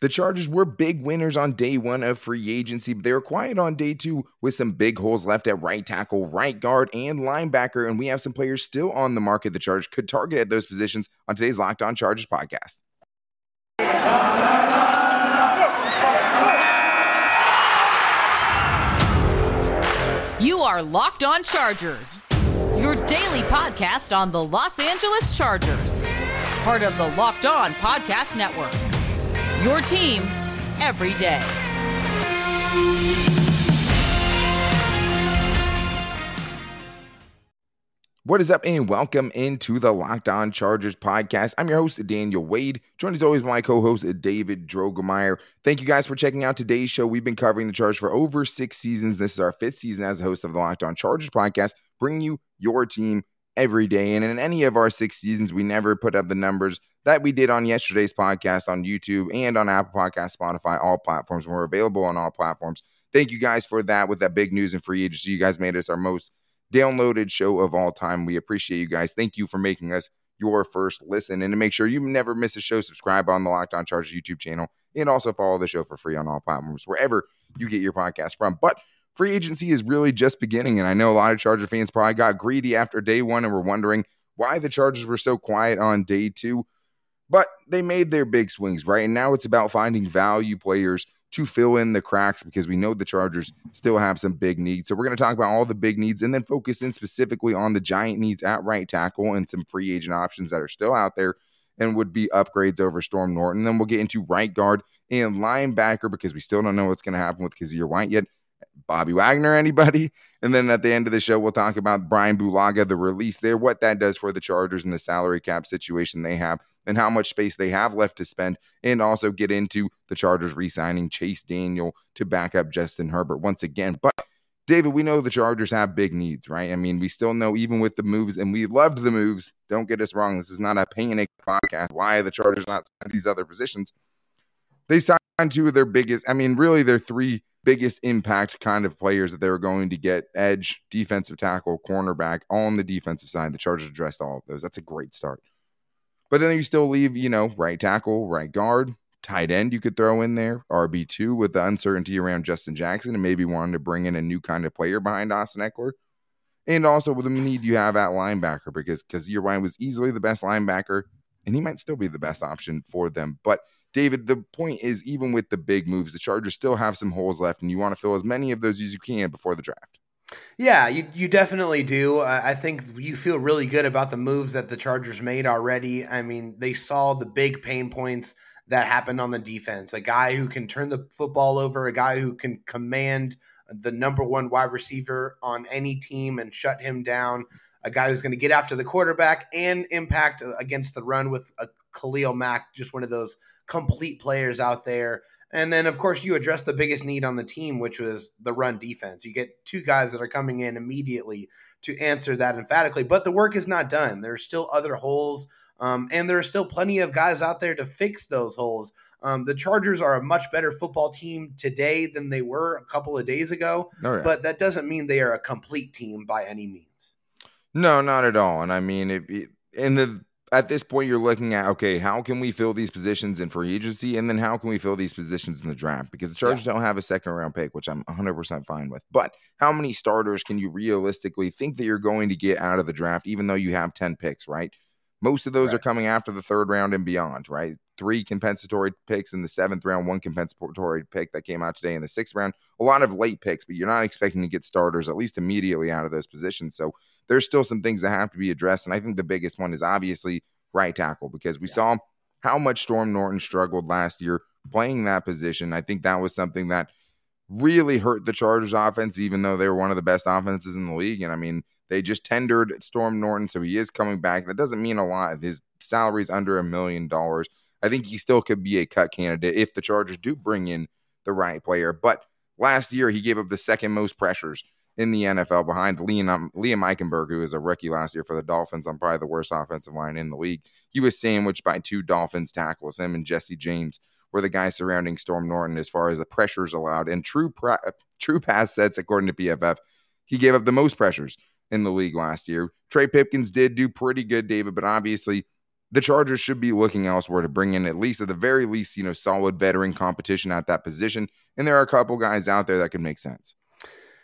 The Chargers were big winners on day one of free agency, but they were quiet on day two with some big holes left at right tackle, right guard, and linebacker. And we have some players still on the market the Chargers could target at those positions on today's Locked On Chargers podcast. You are Locked On Chargers, your daily podcast on the Los Angeles Chargers, part of the Locked On Podcast Network. Your team every day. What is up, and welcome into the Locked On Chargers podcast. I'm your host, Daniel Wade, joined as always by my co host, David Drogemeyer. Thank you guys for checking out today's show. We've been covering the Chargers for over six seasons. This is our fifth season as a host of the Locked On Chargers podcast, bringing you your team every day. And in any of our six seasons, we never put up the numbers that we did on yesterday's podcast on YouTube and on Apple Podcast, Spotify, all platforms. We're available on all platforms. Thank you guys for that with that big news and free agency. You guys made us our most downloaded show of all time. We appreciate you guys. Thank you for making us your first listen. And to make sure you never miss a show, subscribe on the Locked On Chargers YouTube channel and also follow the show for free on all platforms, wherever you get your podcast from. But free agency is really just beginning. And I know a lot of Charger fans probably got greedy after day one and were wondering why the Chargers were so quiet on day two. But they made their big swings, right? And now it's about finding value players to fill in the cracks because we know the Chargers still have some big needs. So we're going to talk about all the big needs and then focus in specifically on the giant needs at right tackle and some free agent options that are still out there and would be upgrades over Storm Norton. Then we'll get into right guard and linebacker because we still don't know what's going to happen with Kyzir White yet. Bobby Wagner, anybody? And then at the end of the show, we'll talk about Brian Bulaga, the release there, what that does for the Chargers and the salary cap situation they have, and how much space they have left to spend, and also get into the Chargers re signing Chase Daniel to back up Justin Herbert once again. But David, we know the Chargers have big needs, right? I mean, we still know even with the moves, and we loved the moves. Don't get us wrong. This is not a panic podcast. Why are the Chargers not these other positions? They signed two of their biggest, I mean, really their three biggest impact kind of players that they were going to get edge, defensive tackle, cornerback on the defensive side. The Chargers addressed all of those. That's a great start. But then you still leave, you know, right tackle, right guard, tight end you could throw in there, RB2 with the uncertainty around Justin Jackson and maybe wanting to bring in a new kind of player behind Austin Ekeler. And also with the need you have at linebacker because Kyzir White was easily the best linebacker and he might still be the best option for them. But David, the point is, even with the big moves, the Chargers still have some holes left, and you want to fill as many of those as you can before the draft. Yeah, you, you definitely do. I think you feel really good about the moves that the Chargers made already. I mean, they saw the big pain points that happened on the defense. A guy who can turn the football over, a guy who can command the number one wide receiver on any team and shut him down, a guy who's going to get after the quarterback and impact against the run with a Khalil Mack, just one of those complete players out there. And then, of course, you address the biggest need on the team, which was the run defense. You get two guys that are coming in immediately to answer that emphatically, but the work is not done. There's still other holes, um, and there are still plenty of guys out there to fix those holes. Um, the Chargers are a much better football team today than they were a couple of days ago, oh, but that doesn't mean they are a complete team by any means. No, not at all. And I mean, it, it, in the at this point you're looking at okay how can we fill these positions in free agency? And then how can we fill these positions in the draft? Because the chargers yeah. don't have a second round pick which i'm 100% fine with. But how many starters can you realistically think that you're going to get out of the draft even though you have 10 picks right? Most of those right. are coming after the third round and beyond right? Three compensatory picks in the seventh round one compensatory pick that came out today in the sixth round. A lot of late picks but you're not expecting to get starters at least immediately out of those positions. So there's still some things that have to be addressed. And I think the biggest one is obviously right tackle because we yeah. saw how much Storm Norton struggled last year playing that position. I think that was something that really hurt the Chargers offense, even though they were one of the best offenses in the league. And I mean, they just tendered Storm Norton, so he is coming back. That doesn't mean a lot. His salary is under a million dollars. I think he still could be a cut candidate if the Chargers do bring in the right player. But last year, he gave up the second most pressures in the NFL behind Liam, um, Liam Eichenberg, who was a rookie last year for the Dolphins on probably the worst offensive line in the league. He was sandwiched by two Dolphins tackles. Him and Jesse James were the guys surrounding Storm Norton as far as the pressures allowed. And true, true pass sets, according to PFF, he gave up the most pressures in the league last year. Trey Pipkins did do pretty good, David, but obviously the Chargers should be looking elsewhere to bring in at least, at the very least, you know, solid veteran competition at that position. And there are a couple guys out there that could make sense.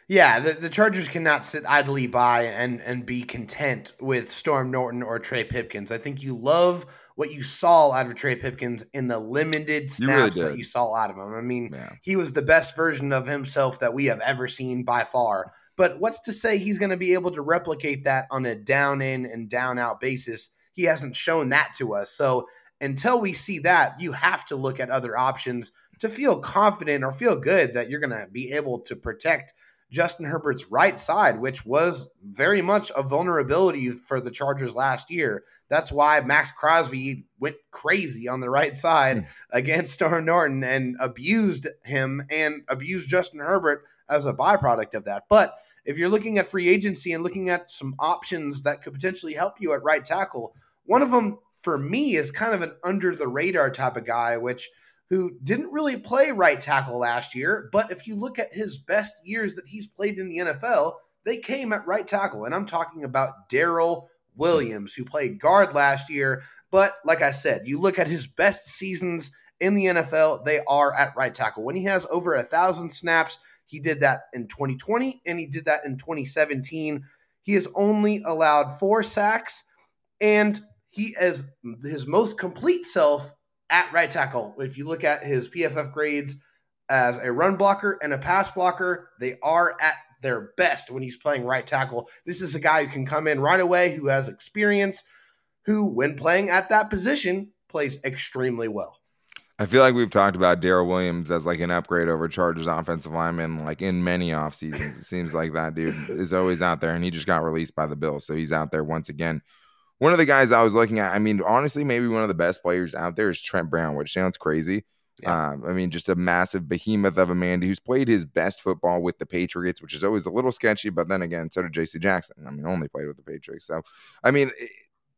Yeah, the, the Chargers cannot sit idly by and and be content with Storm Norton or Trey Pipkins. I think you love what you saw out of Trey Pipkins in the limited snaps really that you saw out of him. I mean, yeah. he was the best version of himself that we have ever seen by far. But what's to say he's going to be able to replicate that on a down in and down out basis? He hasn't shown that to us. So until we see that, you have to look at other options to feel confident or feel good that you're going to be able to protect Justin Herbert's right side, which was very much a vulnerability for the Chargers last year. That's why Maxx Crosby went crazy on the right side mm. against Storm Norton and abused him and abused Justin Herbert as a byproduct of that. But if you're looking at free agency and looking at some options that could potentially help you at right tackle, one of them for me is kind of an under the radar type of guy, which – who didn't really play right tackle last year. But if you look at his best years that he's played in the NFL, they came at right tackle. And I'm talking about Daryl Williams, who played guard last year. But like I said, you look at his best seasons in the NFL, they are at right tackle. When he has over a thousand snaps, he did that in 2020 and he did that in 2017. He has only allowed four sacks and he is his most complete self at right tackle. If you look at his PFF grades as a run blocker and a pass blocker, they are at their best when he's playing right tackle. This is a guy who can come in right away, who has experience, who, when playing at that position, plays extremely well. I feel like we've talked about Daryl Williams as like an upgrade over Chargers offensive lineman, like in many off seasons. It seems like that dude is always out there, and he just got released by the Bills, so he's out there once again one of the guys I was looking at, I mean, honestly, maybe one of the best players out there is Trent Brown, which sounds crazy. Yeah. Um, I mean, just a massive behemoth of a man who's played his best football with the Patriots, which is always a little sketchy. But then again, so did J.C. Jackson. I mean, only played with the Patriots. So, I mean,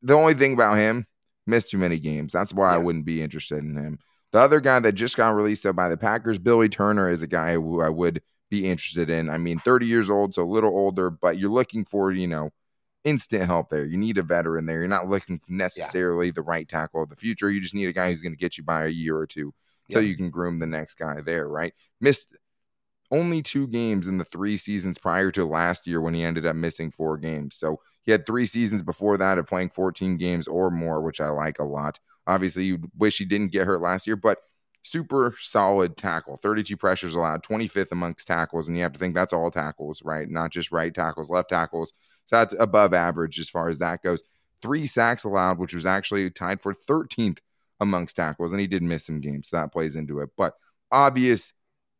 the only thing about him, missed too many games. That's why yeah. I wouldn't be interested in him. The other guy that just got released by the Packers, Billy Turner, is a guy who I would be interested in. I mean, 30 years old, so a little older, but you're looking for, you know, instant help there. You need a veteran there. You're not looking necessarily yeah. the right tackle of the future. You just need a guy who's going to get you by a year or two so you can groom the next guy there, right? Missed only two games in the three seasons prior to last year when he ended up missing four games. So he had three seasons before that of playing 14 games or more, which I like a lot. Obviously, you wish he didn't get hurt last year, but super solid tackle. 32 pressures allowed, 25th amongst tackles. And you have to think that's all tackles, right? Not just right tackles, left tackles. So that's above average as far as that goes. Three sacks allowed, which was actually tied for 13th amongst tackles, and he did miss some games, so that plays into it. But obvious,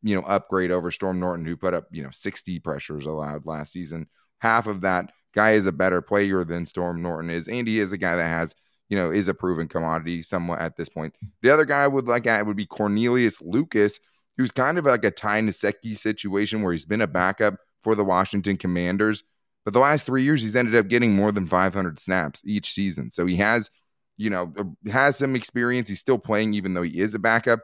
you know, upgrade over Storm Norton, who put up, you know, 60 pressures allowed last season. Half of that guy is a better player than Storm Norton is, and he is a guy that has, you know, is a proven commodity somewhat at this point. The other guy I would like at would be Cornelius Lucas, who's kind of like a Ty Nsekhe situation where he's been a backup for the Washington Commanders but the last three years, he's ended up getting more than 500 snaps each season. So he has, you know, uh, has some experience. He's still playing, even though he is a backup.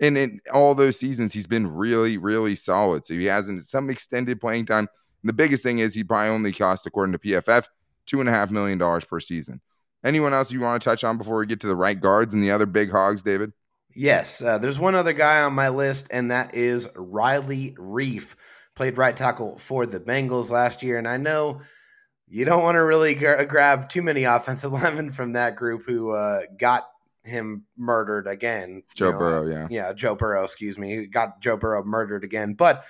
And in all those seasons, he's been really, really solid. So he has some extended playing time. And the biggest thing is he probably only cost, according to PFF, two and a half million dollars per season. Anyone else you want to touch on before we get to the right guards and the other big hogs, David? Yes, uh, there's one other guy on my list, and that is Riley Reiff played right tackle for the Bengals last year. And I know you don't want to really gra- grab too many offensive linemen from that group who uh, got him murdered again. Joe you know, Burrow, yeah. Yeah, Joe Burrow, excuse me. Got Joe Burrow murdered again. But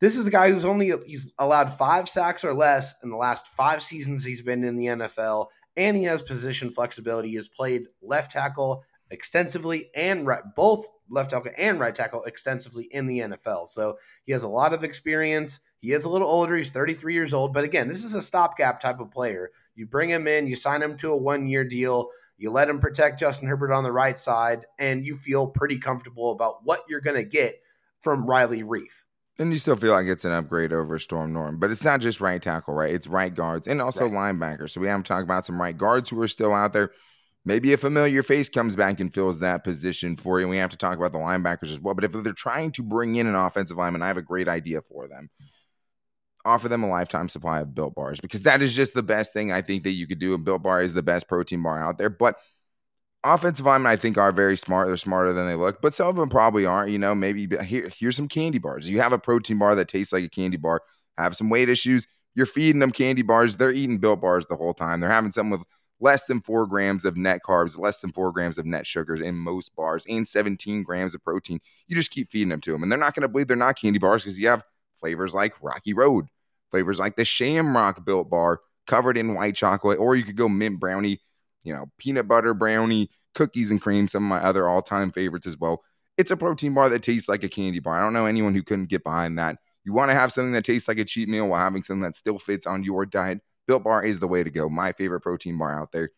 this is a guy who's only he's allowed five sacks or less in the last five seasons he's been in the NFL, and he has position flexibility. He has played left tackle extensively and right, both left tackle and right tackle extensively in the NFL. So he has a lot of experience. He is a little older. He's 33 years old. But again, this is a stopgap type of player. You bring him in, you sign him to a one year deal, you let him protect Justin Herbert on the right side, and you feel pretty comfortable about what you're going to get from Riley Reiff. And you still feel like it's an upgrade over Storm Norm. but it's not just right tackle, right? It's right guards and also right. linebackers. So we haven't talked about some right guards who are still out there. Maybe a familiar face comes back and fills that position for you. And we have to talk about the linebackers as well. But if they're trying to bring in an offensive lineman, I have a great idea for them. Offer them a lifetime supply of built bars because that is just the best thing I think that you could do. A built bar is the best protein bar out there. But offensive linemen, I think, are very smart. They're smarter than they look, but some of them probably aren't. You know, maybe here, here's some candy bars. You have a protein bar that tastes like a candy bar, have some weight issues. You're feeding them candy bars. They're eating built bars the whole time. They're having something with less than four grams of net carbs, less than four grams of net sugars in most bars, and 17 grams of protein. You just keep feeding them to them. And they're not going to believe they're not candy bars because you have flavors like Rocky Road, flavors like the Shamrock Built Bar covered in white chocolate, or you could go mint brownie, you know, peanut butter brownie, cookies and cream, some of my other all time favorites as well. It's a protein bar that tastes like a candy bar. I don't know anyone who couldn't get behind that. You want to have something that tastes like a cheat meal while having something that still fits on your diet. Built Bar is the way to go. My favorite protein bar out there.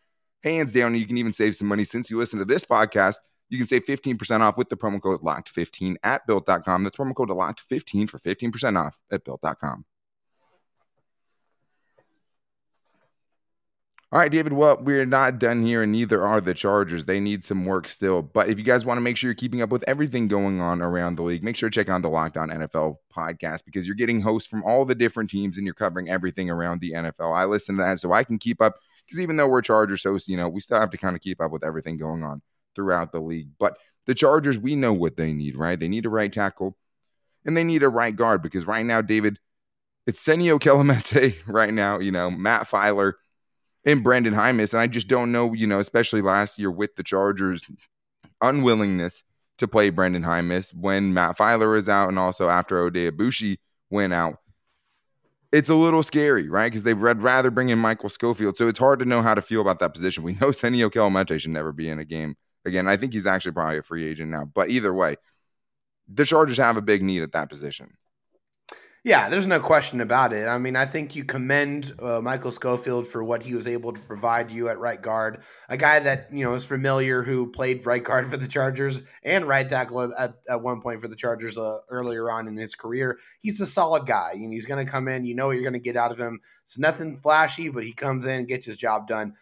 Hands down, you can even save some money since you listen to this podcast. You can save 15% off with the promo code LOCKED15 at built.com. That's promo code LOCKED15 for 15% off at built.com. All right, David. Well, we're not done here, and neither are the Chargers. They need some work still. But if you guys want to make sure you're keeping up with everything going on around the league, make sure to check out the Locked On NFL podcast because you're getting hosts from all the different teams and you're covering everything around the NFL. I listen to that so I can keep up because even though we're Chargers hosts, you know, we still have to kind of keep up with everything going on throughout the league. But the Chargers, we know what they need, right? They need a right tackle and they need a right guard because right now, David, it's Senio Kelemete right now, you know, Matt Feiler and Brenden Jaimes. And I just don't know, you know, especially last year with the Chargers' unwillingness to play Brenden Jaimes when Matt Feiler was out and also after Oday Aboushi went out. It's a little scary, right? Because they'd rather bring in Michael Schofield. So it's hard to know how to feel about that position. We know Senio Kelemete should never be in a game again. I think he's actually probably a free agent now. But either way, the Chargers have a big need at that position. Yeah, there's no question about it. I mean, I think you commend uh, Michael Schofield for what he was able to provide you at right guard. A guy that, you know, is familiar who played right guard for the Chargers and right tackle at, at one point for the Chargers uh, earlier on in his career. He's a solid guy. You know, he's going to come in. You know what you're going to get out of him. It's nothing flashy, but he comes in, gets his job done.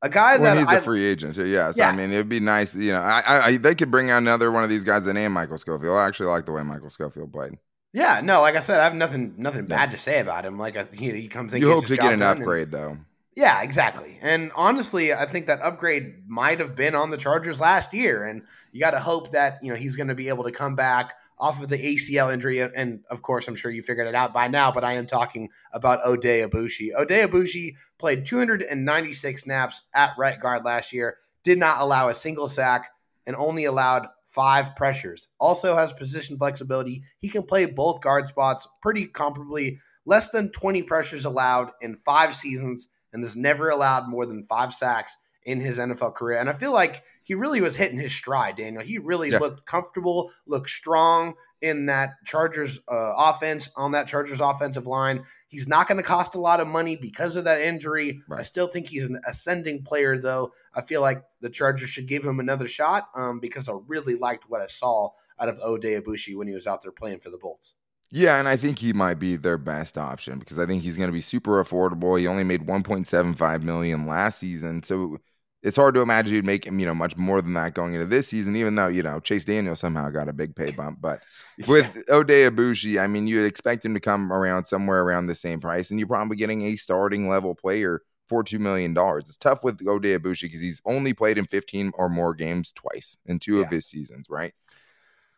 A guy well, that he's I, a free agent. Yes, yeah. I mean it'd be nice. You know, I, I, they could bring out another one of these guys that name Michael Schofield. I actually like the way Michael Schofield played. Yeah, no, like I said, I have nothing nothing bad to say about him. Like uh, he, he comes in. You hope to get an upgrade and, though. Yeah, exactly. And honestly, I think that upgrade might have been on the Chargers last year, and you got to hope that you know he's going to be able to come back off of the ACL injury. And of course, I'm sure you figured it out by now, but I am talking about Oday Aboushi. Oday Aboushi played 296 snaps at right guard last year, did not allow a single sack, and only allowed five pressures. Also has position flexibility. He can play both guard spots pretty comparably. Less than 20 pressures allowed in five seasons, and has never allowed more than five sacks in his NFL career. And I feel like he really was hitting his stride, Daniel. He really yeah. looked comfortable, looked strong in that Chargers uh, offense, on that Chargers offensive line. He's not going to cost a lot of money because of that injury. Right. I still think he's an ascending player, though. I feel like the Chargers should give him another shot um, because I really liked what I saw out of Oday Aboushi when he was out there playing for the Bolts. Yeah, and I think he might be their best option because I think he's going to be super affordable. He only made 1.75 million last season, so it's hard to imagine you'd make him, you know, much more than that going into this season, even though, you know, Chase Daniel somehow got a big pay bump. But with yeah. Oday Aboushi, I mean, you'd expect him to come around somewhere around the same price, and you're probably getting a starting level player for $2 million. It's tough with Oday Aboushi because he's only played in 15 or more games twice in two yeah. of his seasons, right?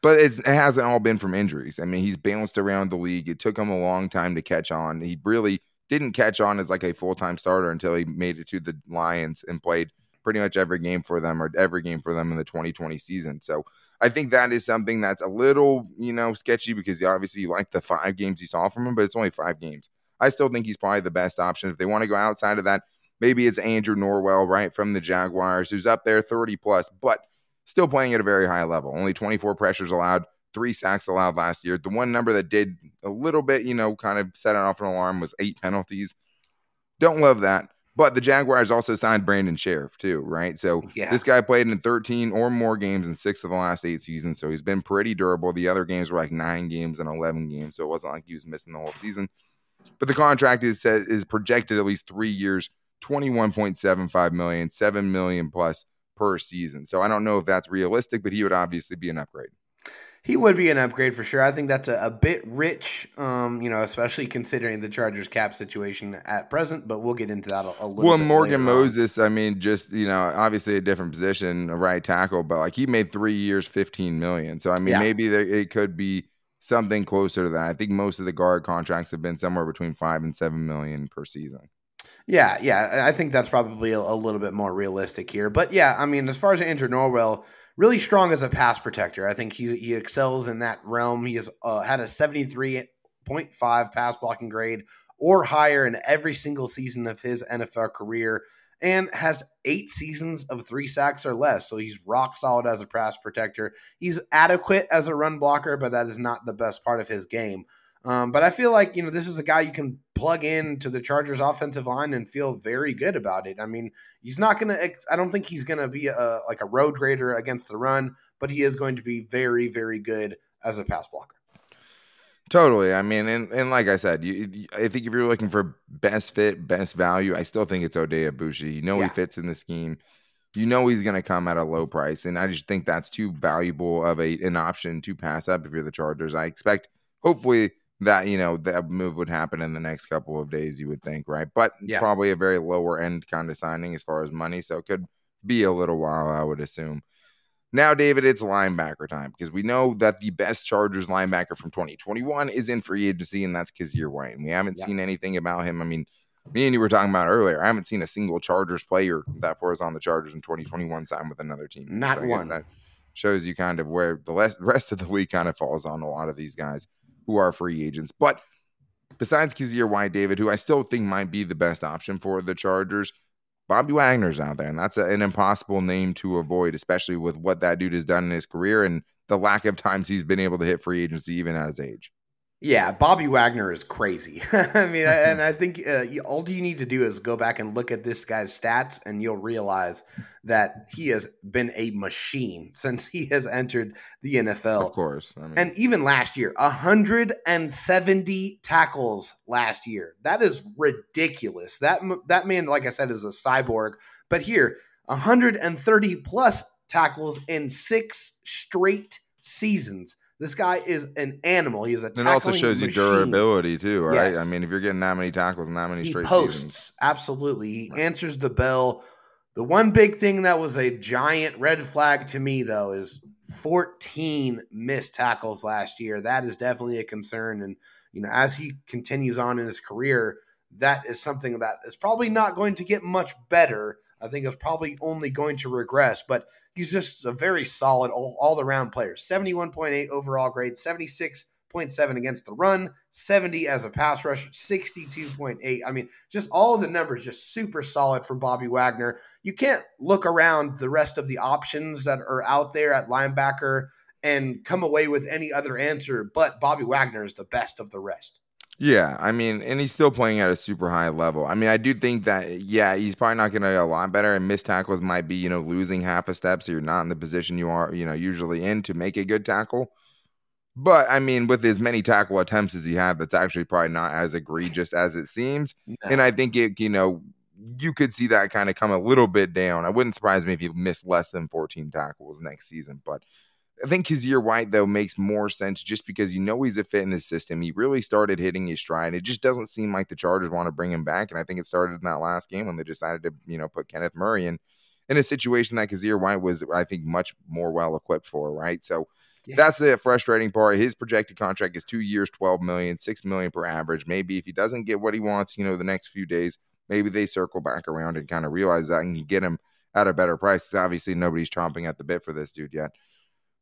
But it hasn't all been from injuries. I mean, he's bounced around the league. It took him a long time to catch on. He really didn't catch on as like a full time starter until he made it to the Lions and played – pretty much every game for them or every game for them in the 2020 season. So I think that is something that's a little, you know, sketchy because obviously you like the five games you saw from him, but it's only five games. I still think he's probably the best option. If they want to go outside of that, maybe it's Andrew Norwell, right, from the Jaguars, who's up there 30 plus, but still playing at a very high level. Only 24 pressures allowed, three sacks allowed last year. The one number that did a little bit, you know, kind of set off an alarm was eight penalties. Don't love that. But the Jaguars also signed Brandon Scherff too, right? So yeah. this guy played in 13 or more games in six of the last eight seasons. So he's been pretty durable. The other games were like nine games and 11 games. So it wasn't like he was missing the whole season. But the contract is is projected at least three years, 21.75 million, 7 million plus per season. So I don't know if that's realistic, but he would obviously be an upgrade. He would be an upgrade for sure. I think that's a, a bit rich, um, you know, especially considering the Chargers cap situation at present. But we'll get into that a, a little. Well, Morgan Moses, on. I mean, just you know, obviously a different position, a right tackle, but like he made three years, fifteen million. So I mean, yeah. maybe there, it could be something closer to that. I think most of the guard contracts have been somewhere between five and seven million per season. Yeah, yeah, I think that's probably a, a little bit more realistic here. But yeah, I mean, as far as Andrew Norwell really strong as a pass protector. I think he he excels in that realm. He has uh, had a 73.5 pass blocking grade or higher in every single season of his NFL career and has eight seasons of three sacks or less. So he's rock solid as a pass protector. He's adequate as a run blocker, but that is not the best part of his game. Um, but I feel like you know this is a guy you can plug in to the Chargers offensive line and feel very good about it. I mean, he's not going to. I don't think he's going to be a, like a road grader against the run, but he is going to be very, very good as a pass blocker. Totally. I mean, and, and like I said, you, I think if you're looking for best fit, best value, I still think it's Oday Aboushi. You know yeah. he fits in the scheme. You know he's going to come at a low price, and I just think that's too valuable of a an option to pass up if you're the Chargers. I expect, hopefully, that you know that move would happen in the next couple of days you would think right? But yeah. probably a very lower end kind of signing as far as money so it could be a little while i would assume. Now david it's linebacker time because we know that the best chargers linebacker from 2021 is in free agency and that's Kyzir White and we haven't yeah. seen anything about him. I mean me and you were talking about earlier i haven't seen a single chargers player that was on the chargers in 2021 sign with another team. Not so one. that shows you kind of where the rest of the week kind of falls on a lot of these guys who are free agents. But besides Kyzir White, David, who I still think might be the best option for the Chargers, Bobby Wagner's out there, and that's a, an impossible name to avoid, especially with what that dude has done in his career and the lack of times he's been able to hit free agency even at his age. Yeah, Bobby Wagner is crazy. I mean, and I think uh, all you need to do is go back and look at this guy's stats, and you'll realize that he has been a machine since he has entered the NFL. Of course. I mean. And even last year, 170 tackles last year. That is ridiculous. That that man, like I said, is a cyborg. But here, 130 plus tackles in six straight seasons. This guy is an animal. He is a it also shows machine. you durability too, right? Yes. I mean, if you're getting that many tackles and that many he straight posts, seasons. absolutely. He right. answers the bell. The one big thing that was a giant red flag to me, though, is 14 missed tackles last year. That is definitely a concern. And, you know, as he continues on in his career, that is something that is probably not going to get much better. I think it's probably only going to regress. But he's just a very solid all, around player. 71.8 overall grade, 76.7 against the run, 70 as a pass rush, 62.8. I mean, just all the numbers just super solid from Bobby Wagner. You can't look around the rest of the options that are out there at linebacker and come away with any other answer, but Bobby Wagner is the best of the rest. Yeah, I mean, and he's still playing at a super high level. I mean, I do think that yeah, he's probably not going to get a lot better, and missed tackles might be you know losing half a step, so you're not in the position you are you know usually in to make a good tackle. But I mean, with as many tackle attempts as he had, that's actually probably not as egregious as it seems. No. And I think it, you know, you could see that kind of come a little bit down. I wouldn't surprise me if he missed less than 14 tackles next season, but I think Kyzir White, though, makes more sense just because you know he's a fit in the system. He really started hitting his stride. It just doesn't seem like the Chargers want to bring him back. And I think it started in that last game when they decided to, you know, put Kenneth Murray in in a situation that Kyzir White was, I think, much more well equipped for, right? So yeah. that's the frustrating part. His projected contract is two years, 12 million, six million per average. Maybe if he doesn't get what he wants, you know, the next few days, maybe they circle back around and kind of realize that and get him at a better price. Because obviously nobody's chomping at the bit for this dude yet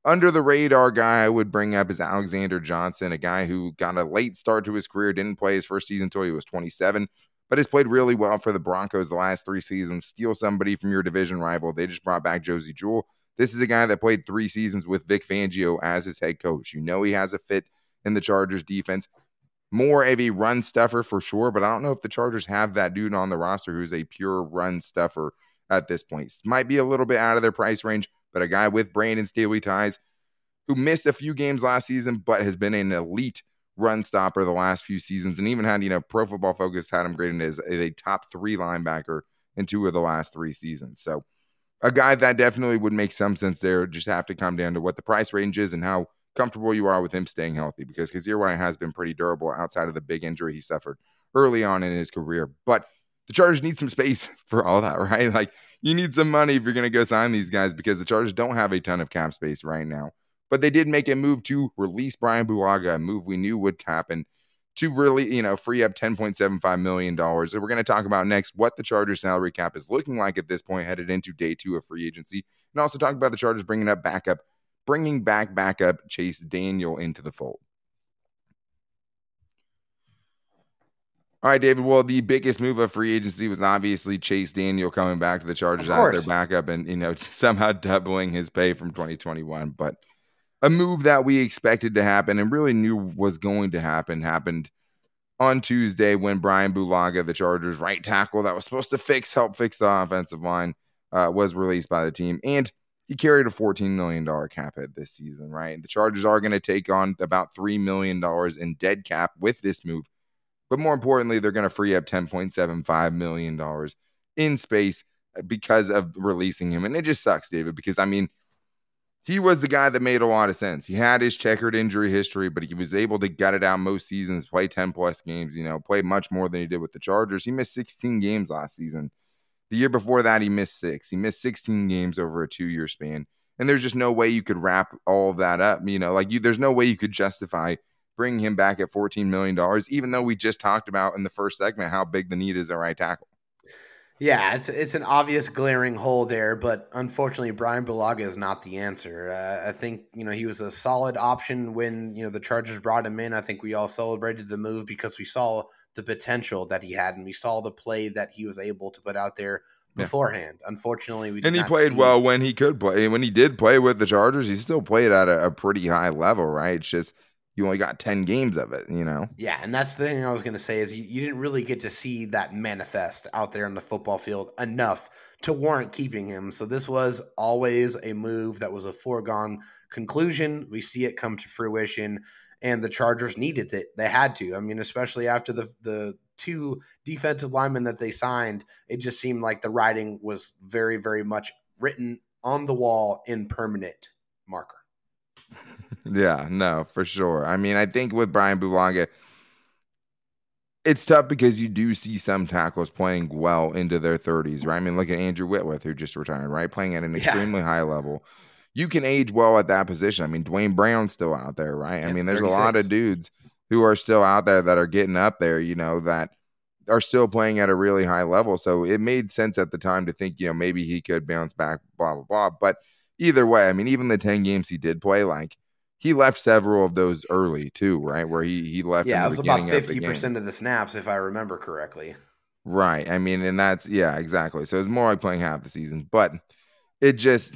under the radar guy I would bring up is Alexander Johnson, a guy who got a late start to his career, didn't play his first season until he was 27, but has played really well for the Broncos the last three seasons. Steal somebody from your division rival. They just brought back Josey Jewell. This is a guy that played three seasons with Vic Fangio as his head coach. You know he has a fit in the Chargers defense. More of a run stuffer for sure, but I don't know if the Chargers have that dude on the roster who's a pure run stuffer at this point. Might be a little bit out of their price range but a guy with Brandon Staley ties who missed a few games last season, but has been an elite run stopper the last few seasons, and even had you know Pro Football Focus had him graded as a top three linebacker in two of the last three seasons. So a guy that definitely would make some sense there. Just have to come down to what the price range is and how comfortable you are with him staying healthy because Kyzir White has been pretty durable outside of the big injury he suffered early on in his career. But the Chargers need some space for all that, right? Like you need some money if you're going to go sign these guys because the Chargers don't have a ton of cap space right now. But they did make a move to release Brian Bulaga, a move we knew would happen to really, you know, free up $10.75 million. And we're going to talk about next what the Chargers salary cap is looking like at this point, headed into day two of free agency. And also talk about the Chargers bringing up backup, bringing back backup Chase Daniel into the fold. All right, David. Well, the biggest move of free agency was obviously Chase Daniel coming back to the Chargers as their backup and, you know, somehow doubling his pay from 2021. But a move that we expected to happen and really knew was going to happen happened on Tuesday when Brian Bulaga, the Chargers right tackle that was supposed to fix, help fix the offensive line, uh, was released by the team. And he carried a $14 million cap hit this season, right? The Chargers are going to take on about $3 million in dead cap with this move. But more importantly, they're going to free up $10.75 million in space uh, because of releasing him. And it just sucks, David, because I mean, he was the guy that made a lot of sense. He had his checkered injury history, but he was able to gut it out most seasons, play 10 plus games, you know, play much more than he did with the Chargers. He missed 16 games last season. The year before that, he missed six. He missed 16 games over a two year span. And there's just no way you could wrap all of that up. You know, like you, there's no way you could justify bringing him back at $14 million, even though we just talked about in the first segment how big the need is at right tackle. Yeah, it's it's an obvious glaring hole there, but unfortunately, Brian Bulaga is not the answer. Uh, I think you know he was a solid option when you know the Chargers brought him in. I think we all celebrated the move because we saw the potential that he had, and we saw the play that he was able to put out there beforehand. Yeah. Unfortunately, we didn't and he played well when he could play. When he did play with the Chargers, he still played at a, a pretty high level, right? It's just you only got 10 games of it, you know? Yeah, and that's the thing I was going to say is you, you didn't really get to see that manifest out there on the football field enough to warrant keeping him. So this was always a move that was a foregone conclusion. We see it come to fruition and the Chargers needed it. They had to. I mean, especially after the the two defensive linemen that they signed, it just seemed like the writing was very very much written on the wall in permanent marker. Yeah, no, for sure. I mean, I think with Brian Bulaga, it's tough because you do see some tackles playing well into their 30s, right? I mean, look at Andrew Whitworth, who just retired, right? Playing at an extremely yeah. high level. You can age well at that position. I mean, Duane Brown's still out there, right? Yeah, I mean, there's 36. a lot of dudes who are still out there that are getting up there, you know, that are still playing at a really high level. So it made sense at the time to think, you know, maybe he could bounce back, blah, blah, blah. But either way, I mean, even the 10 games he did play, like, he left several of those early too, right? Where he he left. Yeah, it was about fifty percent of the snaps, if I remember correctly. Right. I mean, and that's yeah, exactly. So it's more like playing half the season, but it just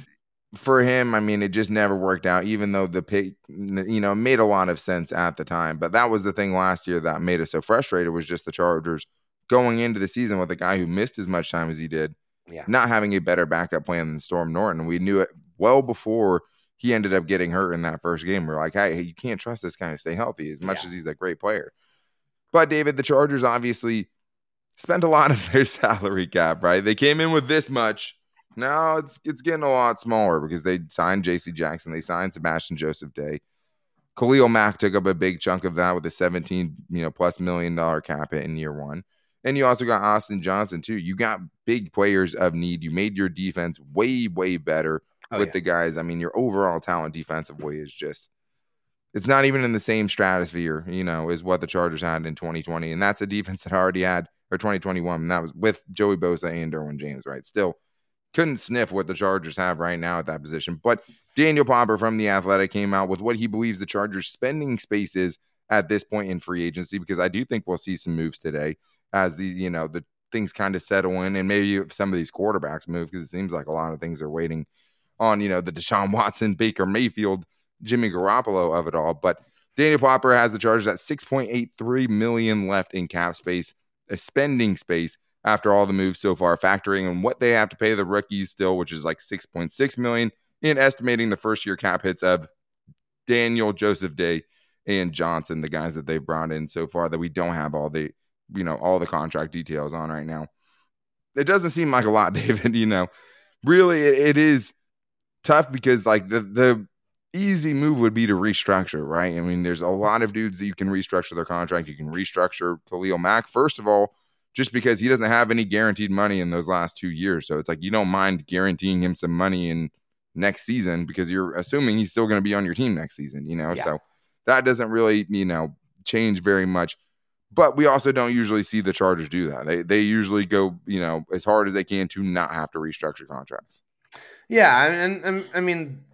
for him, I mean, it just never worked out. Even though the pick, you know, made a lot of sense at the time, but that was the thing last year that made us so frustrated was just the Chargers going into the season with a guy who missed as much time as he did, yeah, not having a better backup plan than Storm Norton. We knew it well before he ended up getting hurt in that first game. We're like, hey, you can't trust this guy to stay healthy as much yeah. as he's a great player. But David, the Chargers obviously spent a lot of their salary cap, right? They came in with this much. Now it's it's getting a lot smaller because they signed J.C. Jackson, they signed Sebastian Joseph Day. Khalil Mack took up a big chunk of that with a 17, you know, plus million dollar cap hit in year one. And you also got Austin Johnson too. You got big players of need. You made your defense way, way better oh, with yeah. the guys. I mean, your overall talent defensively is just it's not even in the same stratosphere, you know, as what the Chargers had in 2020. And that's a defense that already had or 2021. And that was with Joey Bosa and Derwin James, right? Still couldn't sniff what the Chargers have right now at that position. But Daniel Popper from the Athletic came out with what he believes the Chargers spending space is at this point in free agency, because I do think we'll see some moves today as the, you know, the things kind of settle in and maybe some of these quarterbacks move because it seems like a lot of things are waiting on, you know, the Deshaun Watson, Baker Mayfield, Jimmy Garoppolo of it all. But Daniel Popper has the Chargers at 6.83 million left in cap space, a spending space after all the moves so far, factoring in what they have to pay the rookies still, which is like 6.6 million, in estimating the first year cap hits of Daniel, Joseph Day, and Johnson, the guys that they've brought in so far that we don't have all the, you know, all the contract details on right now. It doesn't seem like a lot, David. You know, really, it, it is tough because like the the easy move would be to restructure, right? I mean, there's a lot of dudes that you can restructure their contract. You can restructure Khalil Mack, first of all, just because he doesn't have any guaranteed money in those last two years. So it's like you don't mind guaranteeing him some money in next season because you're assuming he's still going to be on your team next season, you know? Yeah. So that doesn't really, you know, change very much. But we also don't usually see the Chargers do that. They they usually go, you know, as hard as they can to not have to restructure contracts. Yeah, and, and I mean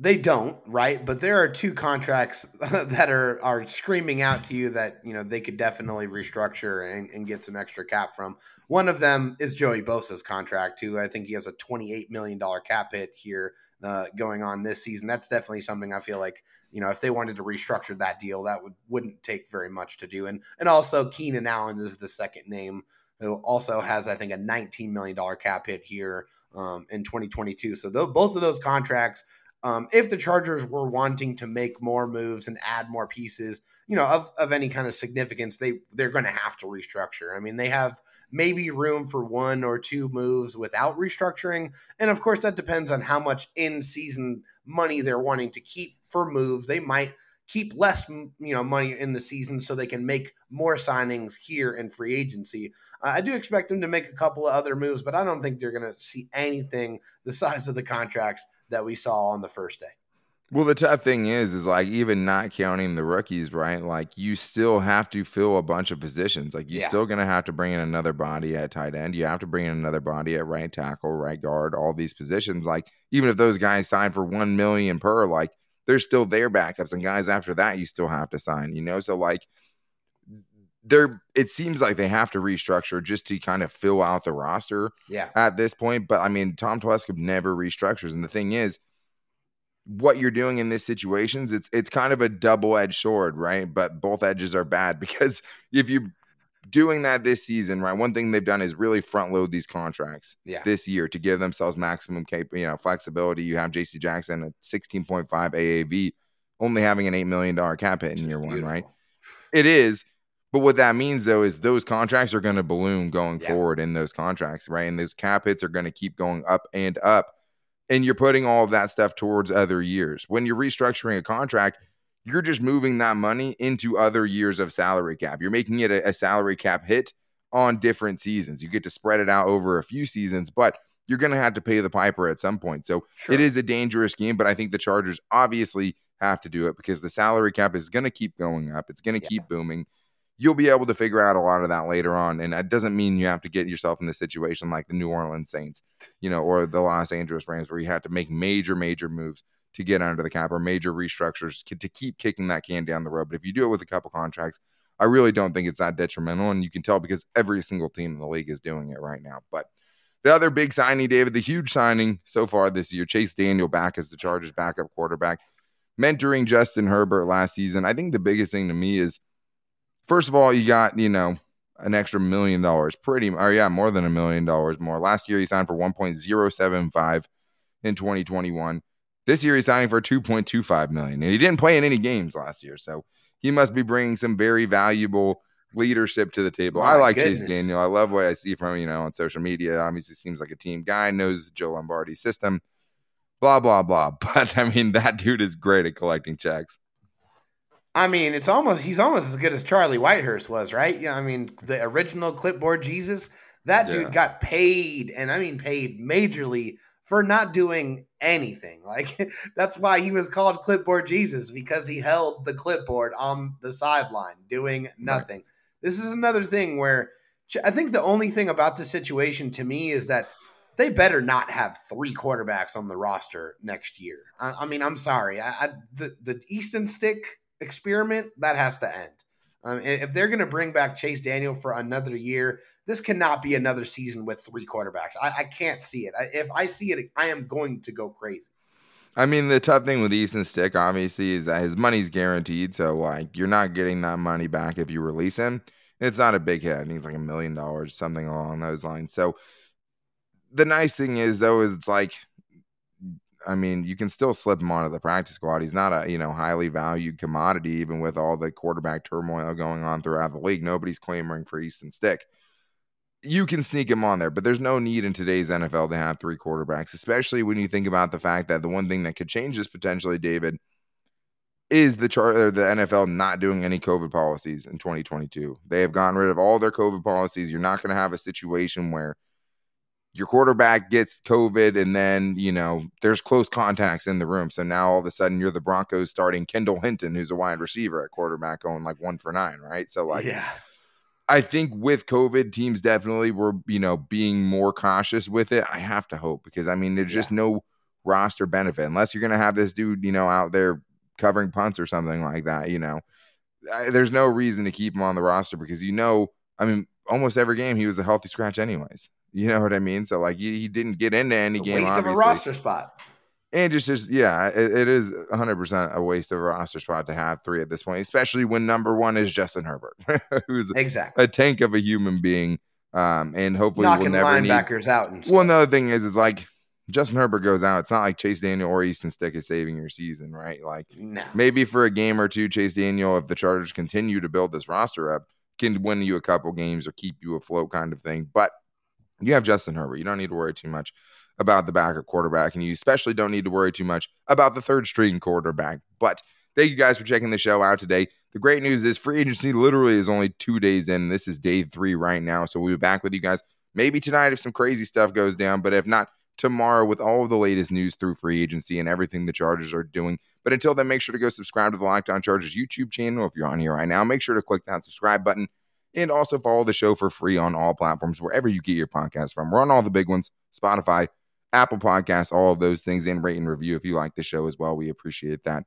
they don't, right? But there are two contracts that are are screaming out to you that you know they could definitely restructure and, and get some extra cap from. One of them is Joey Bosa's contract, too. I think he has a twenty eight million dollar cap hit here uh, going on this season. That's definitely something I feel like you know if they wanted to restructure that deal, that would wouldn't take very much to do. And and also Keenan Allen is the second name who also has I think a nineteen million dollar cap hit here um, in 2022. So th- both of those contracts um, if the Chargers were wanting to make more moves and add more pieces, you know, of, of any kind of significance, they they're going to have to restructure. I mean, they have maybe room for one or two moves without restructuring, and of course, that depends on how much in season money they're wanting to keep for moves. They might keep less, you know, money in the season so they can make more signings here in free agency. Uh, I do expect them to make a couple of other moves, but I don't think they're going to see anything the size of the contracts that we saw on the first day. Well, the tough thing is, is like even not counting the rookies, right? Like you still have to fill a bunch of positions. Like you're yeah. still going to have to bring in another body at tight end. You have to bring in another body at right tackle, right guard, all these positions. Like even if those guys sign for one million per, like they're still their backups, and guys after that you still have to sign. You know, so like they're it seems like they have to restructure just to kind of fill out the roster yeah at this point but i mean tom Telesco never restructures and the thing is what you're doing in this situations it's it's kind of a double-edged sword right but both edges are bad because if you're doing that this season right one thing they've done is really front load these contracts yeah. this year to give themselves maximum cap you know flexibility you have jc jackson at 16.5 aav only having an $8 million cap hit in year one right it is but what that means though is those contracts are going to balloon going yeah. forward in those contracts, right? And those cap hits are going to keep going up and up. And you're putting all of that stuff towards other years. When you're restructuring a contract, you're just moving that money into other years of salary cap. You're making it a, a salary cap hit on different seasons. You get to spread it out over a few seasons, but you're going to have to pay the piper at some point. So sure. it is a dangerous game, but I think the Chargers obviously have to do it because the salary cap is going to keep going up. It's going to yeah. keep booming you'll be able to figure out a lot of that later on. And that doesn't mean you have to get yourself in the situation like the New Orleans Saints, you know, or the Los Angeles Rams, where you have to make major, major moves to get under the cap or major restructures to keep kicking that can down the road. But if you do it with a couple contracts, I really don't think it's that detrimental. And you can tell because every single team in the league is doing it right now. But the other big signing, David, the huge signing so far this year, Chase Daniel back as the Chargers backup quarterback, mentoring Justin Herbert last season. I think the biggest thing to me is First of all, you got, you know, an extra million dollars, pretty, or yeah, more than a million dollars more. Last year, he signed for 1.075 in 2021. This year, he's signing for 2.25 million, and he didn't play in any games last year, so he must be bringing some very valuable leadership to the table. My I like goodness. Chase Daniel. I love what I see from you know on social media. Obviously, seems like a team guy, knows Joe Lombardi system, blah blah blah. But I mean, that dude is great at collecting checks. I mean, it's almost he's almost as good as Charlie Whitehurst was, right? Yeah, I mean, the original clipboard Jesus, that yeah. dude got paid, and I mean paid majorly for not doing anything. Like that's why he was called clipboard Jesus because he held the clipboard on the sideline doing nothing. Right. This is another thing where I think the only thing about the situation to me is that they better not have three quarterbacks on the roster next year. I, I mean, I'm sorry. I, I, the the Easton stick experiment that has to end. Um, if they're going to bring back Chase Daniel for another year, this cannot be another season with three quarterbacks. I, I can't see it. I, if I see it, I am going to go crazy. I mean, the tough thing with Easton Stick, obviously, is that his money's guaranteed. So, like, you're not getting that money back if you release him. It's not a big hit. I think it's like a million dollars, something along those lines. So, the nice thing is, though, is it's like I mean, you can still slip him onto the practice squad. He's not a you know highly valued commodity, even with all the quarterback turmoil going on throughout the league. Nobody's clamoring for Easton Stick. You can sneak him on there, but there's no need in today's NFL to have three quarterbacks, especially when you think about the fact that the one thing that could change this potentially, David, is the chart or the NFL not doing any COVID policies in 2022. They have gotten rid of all their COVID policies. You're not going to have a situation where your quarterback gets COVID and then, you know, there's close contacts in the room. So now all of a sudden you're the Broncos starting Kendall Hinton, who's a wide receiver at quarterback, going like one for nine, right? So, like, yeah. I think with COVID, teams definitely were, you know, being more cautious with it. I have to hope because I mean, there's just no roster benefit unless you're going to have this dude, you know, out there covering punts or something like that. You know, I, there's no reason to keep him on the roster because you know, I mean, almost every game he was a healthy scratch, anyways. You know what I mean? So like he, he didn't get into any game. Waste obviously. of a roster spot. And just, just yeah, it, it is 100% a waste of a roster spot to have three at this point, especially when number one is Justin Herbert, who's exactly a tank of a human being. Um, and hopefully knocking we'll never linebackers need, out. And well, another thing is, is like Justin Herbert goes out. It's not like Chase Daniel or Easton Stick is saving your season, right? Like no. maybe for a game or two, Chase Daniel, if the Chargers continue to build this roster up, can win you a couple games or keep you afloat, kind of thing. But you have Justin Herbert. You don't need to worry too much about the backup quarterback, and you especially don't need to worry too much about the third string quarterback. But thank you guys for checking the show out today. The great news is free agency literally is only two days in. This is day three right now. So we'll be back with you guys maybe tonight if some crazy stuff goes down. But if not, tomorrow with all of the latest news through free agency and everything the Chargers are doing. But until then, make sure to go subscribe to the Locked On Chargers YouTube channel. If you're on here right now, make sure to click that subscribe button and also follow the show for free on all platforms, wherever you get your podcast from. We're on all the big ones Spotify, Apple Podcasts, all of those things, and rate and review if you like the show as well. We appreciate that.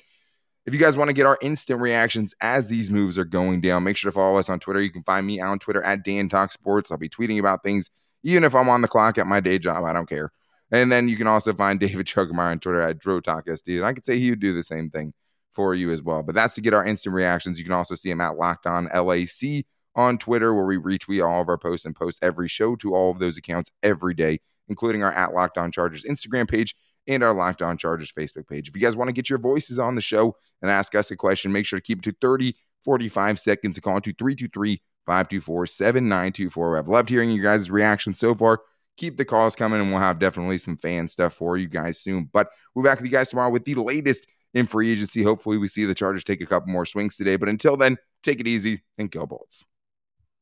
If you guys want to get our instant reactions as these moves are going down, make sure to follow us on Twitter. You can find me on Twitter at Dan Talk Sports. I'll be tweeting about things, even if I'm on the clock at my day job. I don't care. And then you can also find David Chokemeyer on Twitter at DroTalkSD. And I could say he would do the same thing for you as well. But that's to get our instant reactions. You can also see him at Locked On LAC on Twitter, where we retweet all of our posts and post every show to all of those accounts every day, including our at Locked On Chargers Instagram page and our Locked On Chargers Facebook page. If you guys want to get your voices on the show and ask us a question, make sure to keep it to 30, 45 seconds to call to 323 524 7924. I've loved hearing you guys' reactions so far. Keep the calls coming, and we'll have definitely some fan stuff for you guys soon. But we'll be back with you guys tomorrow with the latest in free agency. Hopefully, we see the Chargers take a couple more swings today. But until then, take it easy and go Bolts.